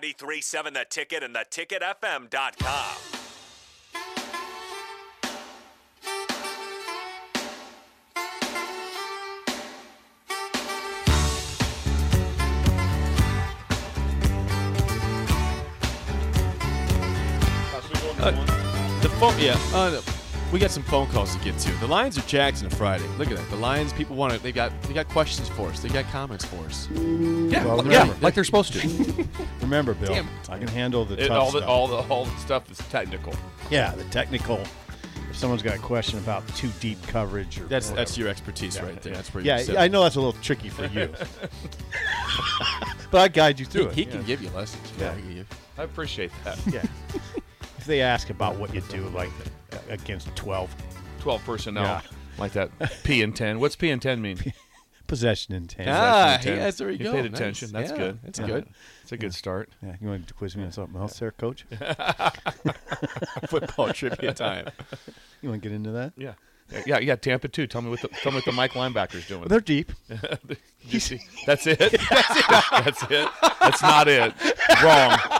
On 93.7 The Ticket and theticketfm.com. Uh, the phone, yeah. Uh. We got some phone calls to get to. The Lions are Jags on a Friday. Look at that. The Lions people want to. They got. They got questions for us. They got comments for us. Yeah, Well, yeah, remember- like they're supposed to. Remember, Bill, Damn I can handle the It- tough all the stuff. all the all the stuff is technical. yeah, the technical. If someone's got a question about too deep coverage or That's whatever. that's your expertise right there. That's where yeah, I know that's a little tricky for you, but I guide you through he it. He can give you lessons. Yeah. he can give- I appreciate that. Yeah. if they ask about what you do, like against twelve Twelve personnel Yeah. like that. P and ten. What's P and ten mean? possession intent. Ah, Possession he- intent. that's you You go. paid Nice. attention. That's Yeah, good. That's Yeah. good. It's a good start. Yeah, you want to quiz me on something else, there, Coach? Football trivia time. You want to get into that? Yeah. Yeah, yeah, Tampa too. Tell me what the tell me what the Mike linebackers doing. They're deep. You see- That's it. That's it. That's it. That's not it. Wrong.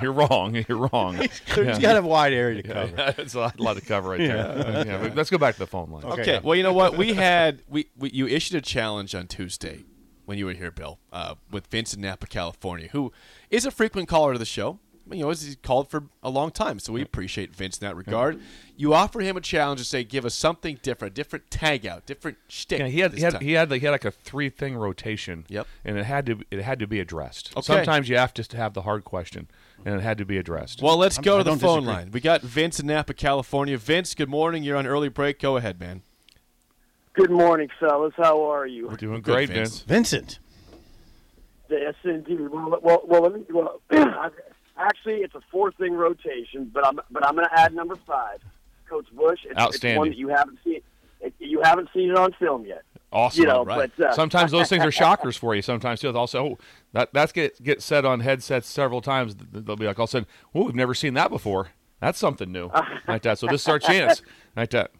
You're wrong. You're wrong. He's got a wide area to cover. Yeah, it's a lot, lot of cover right there. Yeah, but let's go back to the phone line. Okay. Okay. Well, you know what? We had we, we you issued a challenge on Tuesday when you were here, Bill, uh, with Vincent Napa, California, who is a frequent caller to the show. You know, he's called for a long time, so we appreciate Vince in that regard. You offer him a challenge to say, give us something different, a different tag out, different shtick. Yeah, he had he had, he had like, he had like a three thing rotation. Yep. And it had to it had to be addressed. Okay. Sometimes you have to have the hard question, and it had to be addressed. Well, let's go I to the phone disagree. line. We got Vince in Napa, California. Vince, good morning. You're on early break. Go ahead, man. Good morning, fellas. How are you? we're doing Good, great, Vince. Vince. Vincent. Yes, indeed. Well, well, well let me. Well, actually, it's a four-thing rotation, but I'm but I'm going to add number five, Coach Busch. It's, Outstanding. It's one that you haven't seen. It, you haven't seen it on film yet. Awesome. You know, right. but uh, Sometimes those things are shockers for you. Sometimes too. Also, oh, that that's get get said on headsets several times. They'll be like, all of a sudden, oh, we've never seen that before. That's something new, like that. So this is our chance, like that.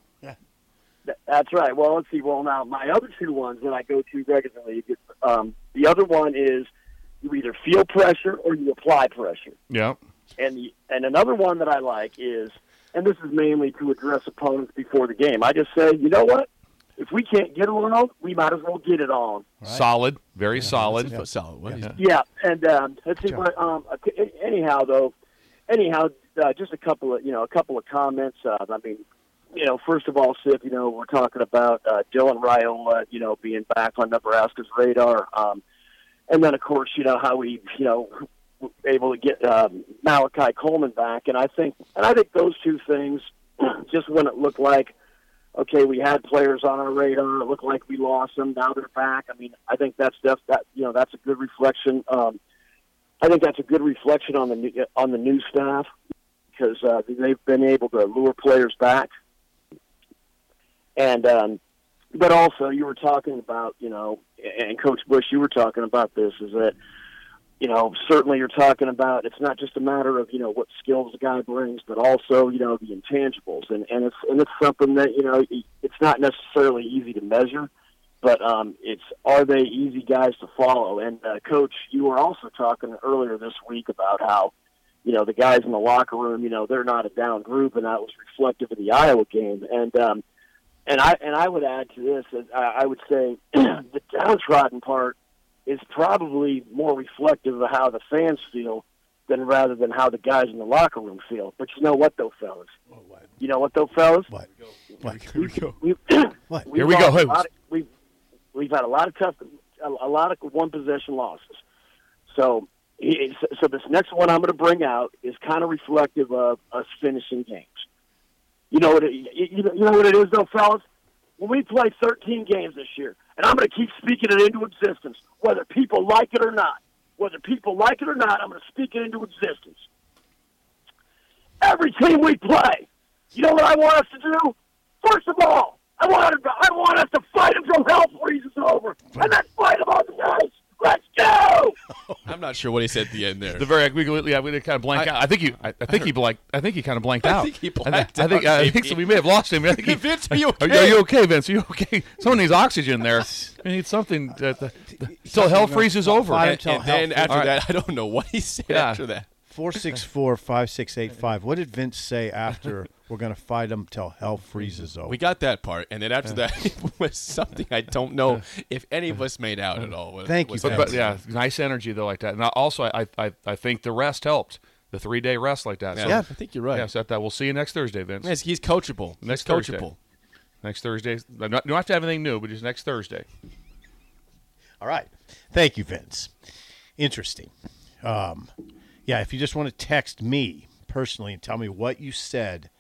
Th- That's right. Well, let's see. Well, now my other two ones that I go to regularly. Um, the other one is you either feel pressure or you apply pressure. Yeah. And the, and another one that I like is, and this is mainly to address opponents before the game. I just say, you know what? If we can't get it on, we might as well get it on. Solid. Very solid. That's a solid one. Yeah. Yeah, and um, let's see. Sure. What, um, anyhow, though, anyhow, uh, just a couple of you know a couple of comments. Uh, I mean, you know, first of all, Sip, you know, we're talking about uh, Dylan Raiola, you know, being back on Nebraska's radar, um, and then of course, you know how we, you know, able to get um, Malachi Coleman back, and I think, and I think those two things, just when it looked like. Okay, we had players on our radar. It looked like we lost them. Now they're back. I mean, I think that's def- that you know that's a good reflection. Um, I think that's a good reflection on the new, on the new staff because uh, they've been able to lure players back. And um, but also you were talking about you know, and Coach Busch, you were talking about this is that you know, certainly you're talking about it's not just a matter of you know what skills the guy brings, but also you know the intangibles, and and it's and it's something that you know it's not necessarily easy to measure, but um, it's are they easy guys to follow? And uh, coach, you were also talking earlier this week about how you know the guys in the locker room, you know, they're not a down group, and that was reflective of the Iowa game, and um, and I and I would add to this, uh, I would say the downtrodden part is probably more reflective of how the fans feel than rather than how the guys in the locker room feel. But you know what, though, fellas? what? You know what, though, fellas? What? What? Here we go. We, What? we've Here we go. Hey. of- we've we've had a lot of tough, a, a lot of one possession losses. So, so this next one I'm going to bring out is kind of reflective of us finishing games. You know what? It, you, you know what it is, though, fellas. When we play 13 games this year, and I'm going to keep speaking it into existence, whether people like it or not. Whether people like it or not, I'm going to speak it into existence. Every team we play, you know what I want us to do? First of all, I want I want us to fight until hell freezes over, and then fight them on the ice. Let's go! I'm not sure what he said at the end there. The very we yeah we kind of blank I- out. I think you I, I think he blanked. I think he kind of blanked out. I think he I thi- blanked I think out, I think maybe. so. We may have lost him. I think he, Vince, are you Are, okay? you okay, Vince? Are you okay? Someone needs oxygen there. I need something that the, the, till hell freezes over. Fight and, and then after All right. that, I don't know what he said Yeah. after that. Four six four five six eight five. What did Vince say after we're gonna fight them till hell freezes over? We got that part, and then after that it was something I don't know if any of us made out at all. What- Thank you, But, but yeah, nice energy though like that. And also, I, I I think the rest helped. The three day rest like that. So, Yeah, I think you're right. Yeah, so that we'll see you next Thursday, Vince. Yes, he's coachable. Next he's Thursday. coachable. Next Thursday. Not, you don't have to have anything new, but just next Thursday. All right. Thank you, Vince. Interesting. Um, yeah, if you just want to text me personally and tell me what you said.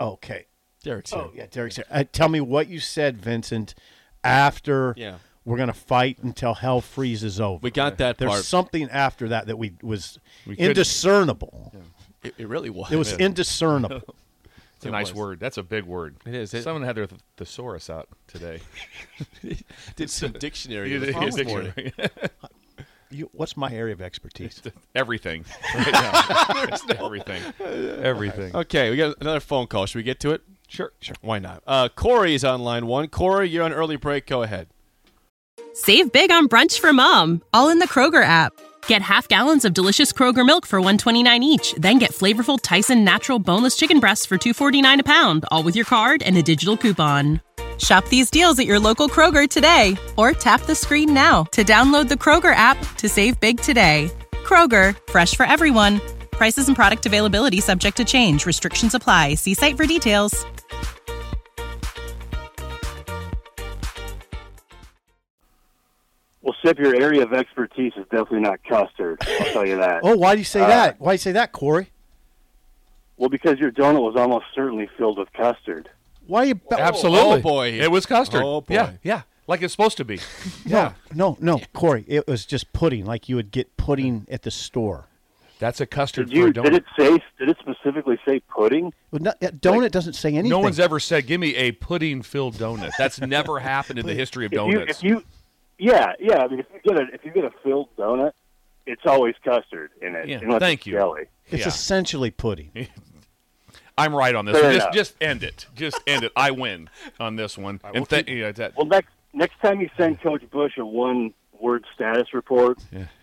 Okay. Derek's here. Oh, yeah, Derek's here. Uh, tell me what you said, Vincent, after Yeah. we're going to fight until hell freezes over. We got that There's part. something after that that we was We couldn't- indiscernible. It, it really was. It was indiscernible. It's a It nice was. word. That's a big word. It is. It- Someone had their th- thesaurus out today. Did some dictionary. Yeah, this dictionary. You, what's my area of expertise? Everything. Right now. Everything. Everything. Okay, we got another phone call. Should we get to it? Sure. Sure. Why not? Uh, Corey is on line one. Corey, you're on early break. Go ahead. Save big on brunch for mom, all in the Kroger app. Get half gallons of delicious Kroger milk for 129 each, then get flavorful Tyson natural boneless chicken breasts for 249 a pound, all with your card and a digital coupon. Shop these deals at your local Kroger today or tap the screen now to download the Kroger app to save big today. Kroger, fresh for everyone. Prices and product availability subject to change. Restrictions apply. See site for details. Well, Sip, your area of expertise is definitely not custard. I'll tell you that. Oh, why do you say Uh, that? Why do you say that, Corey? Well, because your donut was almost certainly filled with custard. Why are you? Be- Absolutely. oh, boy. It was custard. Oh, boy. Yeah. Yeah. Like it's supposed to be. No, no, no, Corey. It was just pudding, like you would get pudding at the store. That's a custard Did you? for a Did it say? Did it specifically say pudding? Well, not, uh, donut doesn't say anything. No one's ever said, "Give me a pudding-filled donut." That's never happened in the history of If you, donuts. if you, yeah, yeah. I mean, if you get a if you get a filled donut, it's always custard in it. Yeah, thank you. Jelly. It's Yeah. essentially pudding. I'm right on this. Fair one. Just, enough. just end it. Just end it. I win on this one. and th- yeah, that, Well, next next time you send Coach Busch a one word status report,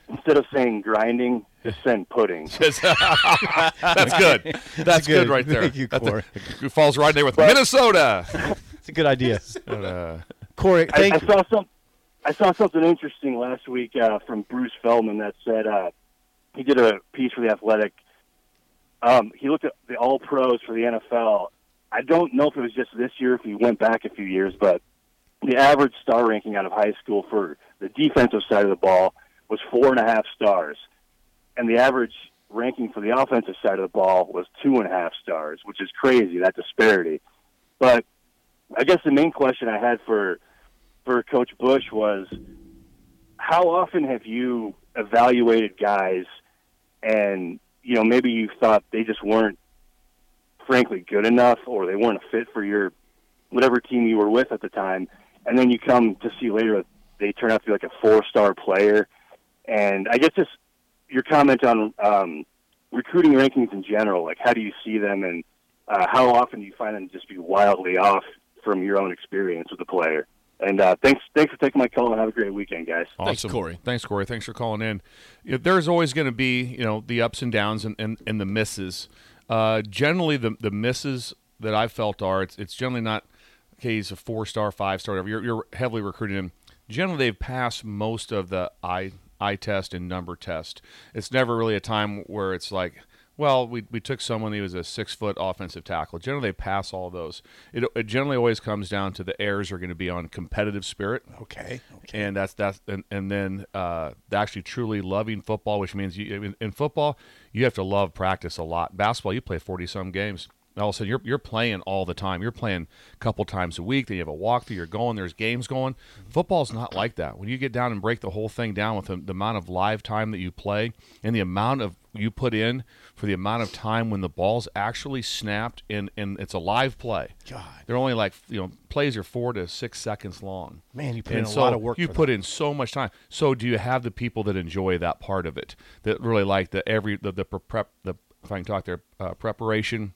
instead of saying grinding, just send pudding. That's good. That's good. good. right there. Thank you, That's Corey. it falls right there with Minnesota. It's a good idea. But, uh, Corey, I, thank I you. saw some. I saw something interesting last week uh, from Bruce Feldman that said uh, he did a piece for the Athletic. Um, he looked at the All Pros for the NFL. I don't know if it was just this year, if he went back a few years, but the average star ranking out of high school for the defensive side of the ball was four and a half stars, and the average ranking for the offensive side of the ball was two and a half stars, which is crazy that disparity. But I guess the main question I had for for Coach Busch was how often have you evaluated guys and you know maybe you thought they just weren't frankly good enough or they weren't a fit for your whatever team you were with at the time and then you come to see later they turn out to be like a four star player And I guess just your comment on um, recruiting rankings in general. Like, how do you see them, and uh, how often do you find them just be wildly off from your own experience with the player? And uh, thanks, thanks for taking my call, and have a great weekend, guys. Thanks, Awesome. Corey. Thanks, Corey. Thanks for calling in. You know, there's always going to be, you know, the ups and downs and, and, and the misses. Uh, generally, the the misses that I've felt are it's, it's generally not okay. He's a four star, five star, whatever. You're, you're heavily recruiting him. Generally, they've passed most of the eye eye test and number test. It's never really a time where it's like. Well, we, we took someone who was a six foot offensive tackle. Generally, they pass all those. It, it generally always comes down to the errors are going to be on competitive spirit Okay. Okay. and that's that's and, and then uh, actually truly loving football, which means you in, in football you have to love practice a lot. Basketball, you play forty some games. All of a sudden, you're you're playing all the time. You're playing a couple times a week. Then you have a walkthrough. You're going. There's games going. Football's not like that. When you get down and break the whole thing down with the, the amount of live time that you play and the amount of you put in for the amount of time when the ball's actually snapped and, and it's a live play. God. They're only like you know plays are four to six seconds long. Man, you put And in a so lot of work. You put that. in so much time. So do you have the people that enjoy that part of it that really like the every the the prep the if I can talk there uh, preparation,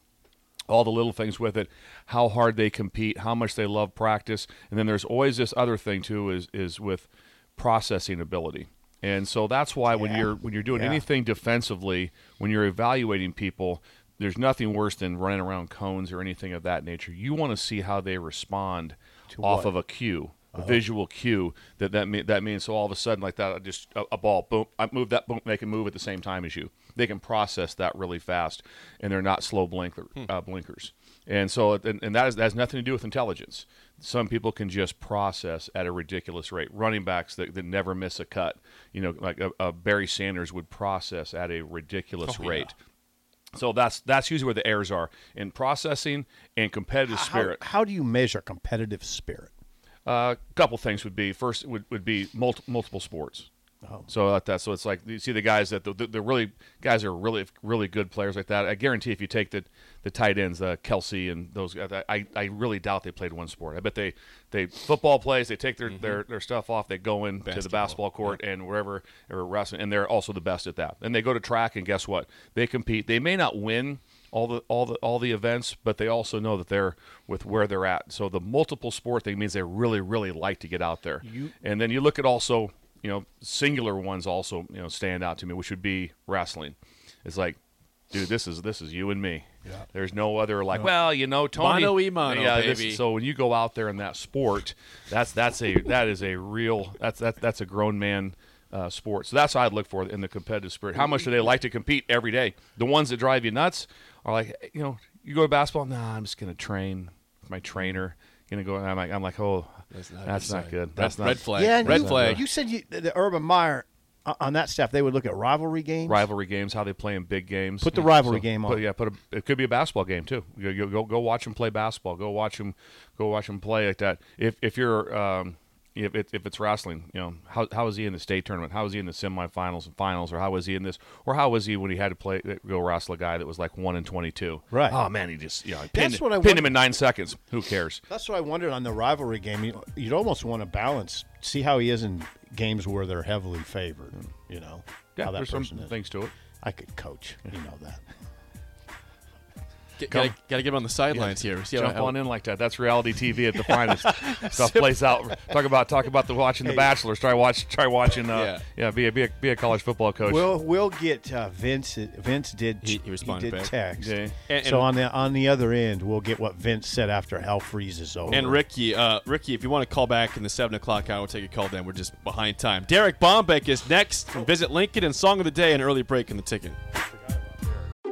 all the little things with it, how hard they compete, how much they love practice, and then there's always this other thing too is is with processing ability. And so that's why when Yeah. you're when you're doing Yeah. anything defensively, when you're evaluating people, there's nothing worse than running around cones or anything of that nature. You want to see how they respond off what? of a cue, a visual cue. That that mean, that means so all of a sudden like that, just a, a ball, boom, I move that, boom, they can move at the same time as you. They can process that really fast, and they're not slow blinker uh, blinkers. And so, and, and that, is, that has nothing to do with intelligence. Some people can just process at a ridiculous rate. Running backs that, that never miss a cut, you know, like a, a Barry Sanders would process at a ridiculous rate. So that's that's usually where the errors are in processing and competitive How, spirit. how do you measure competitive spirit? A uh, couple things would be first would, would be multi, multiple sports. So like that, so it's like you see the guys that the, the, the really guys are really really good players like that. I guarantee if you take the the tight ends, uh, Kelce and those guys, I, I really doubt they played one sport. I bet they they football plays. They take their, their, their stuff off. They go in to the Basketball, basketball court and wherever or wrestling, and they're also the best at that. And they go to track, and guess what? They compete. They may not win all the all the all the events, but they also know that they're with where they're at. So the multiple sport thing means they really really like to get out there. and then you look at also you know singular ones also you know stand out to me, which would be wrestling. It's like, dude, this is this is you and me. Yeah. There's no other like, well, you know, Tony. Mono e mono, yeah, this- baby. so when you go out there in that sport, that's that's a that is a real that's that that's a grown man uh, sport. So that's what I'd look for in the competitive spirit. How much do they like to compete every day? The ones that drive you nuts are like, you know, you go to basketball. Nah, I'm just gonna train with my trainer. Gonna go. I'm like, I'm like, oh, that's not, good sign. good. Red- That's not red flag. Yeah, and red you, flag. You said you, the, the Urban Meyer uh, on that staff, they would look at rivalry games. rivalry games, how they play in big games. Put the Yeah, rivalry game on. Put, yeah, put a, it could be a basketball game too. You, you go go watch them play basketball. Go watch them go watch them play like that. If if you're um, if it, if it's wrestling, you know how how is he in the state tournament? How is he in the semifinals and finals? Or how was he in this? Or how was he when he had to play uh, go wrestle a guy that was like one in twenty two? Right. Oh man, he just you know pinned, That's what I pinned wonder- him in nine seconds. Who cares? That's what I wondered on the rivalry game. You, you'd almost want to balance, see how he is in games where they're heavily favored. You know Yeah, how that there's some is. things to it. I could coach. You know that. Get, gotta, gotta get him on the sidelines here. See how- Jump how- on in like that. That's reality TV at the finest. Stuff plays out. Talk about talk about the watching The Bachelors. Try watch try watching. Uh, yeah. Be a, be a be a college football coach. We'll we'll get uh, Vince. Vince did He- he responded did back. text. Yeah. And- so and- on the on the other end, we'll get what Vince said after hell freezes over. And Ricky, uh, Ricky, if you want to call back in the seven o'clock hour, we'll take a call. Then we're just behind time. Derek Bombeck is next from Visit Lincoln and Song of the Day, an early break in the ticket.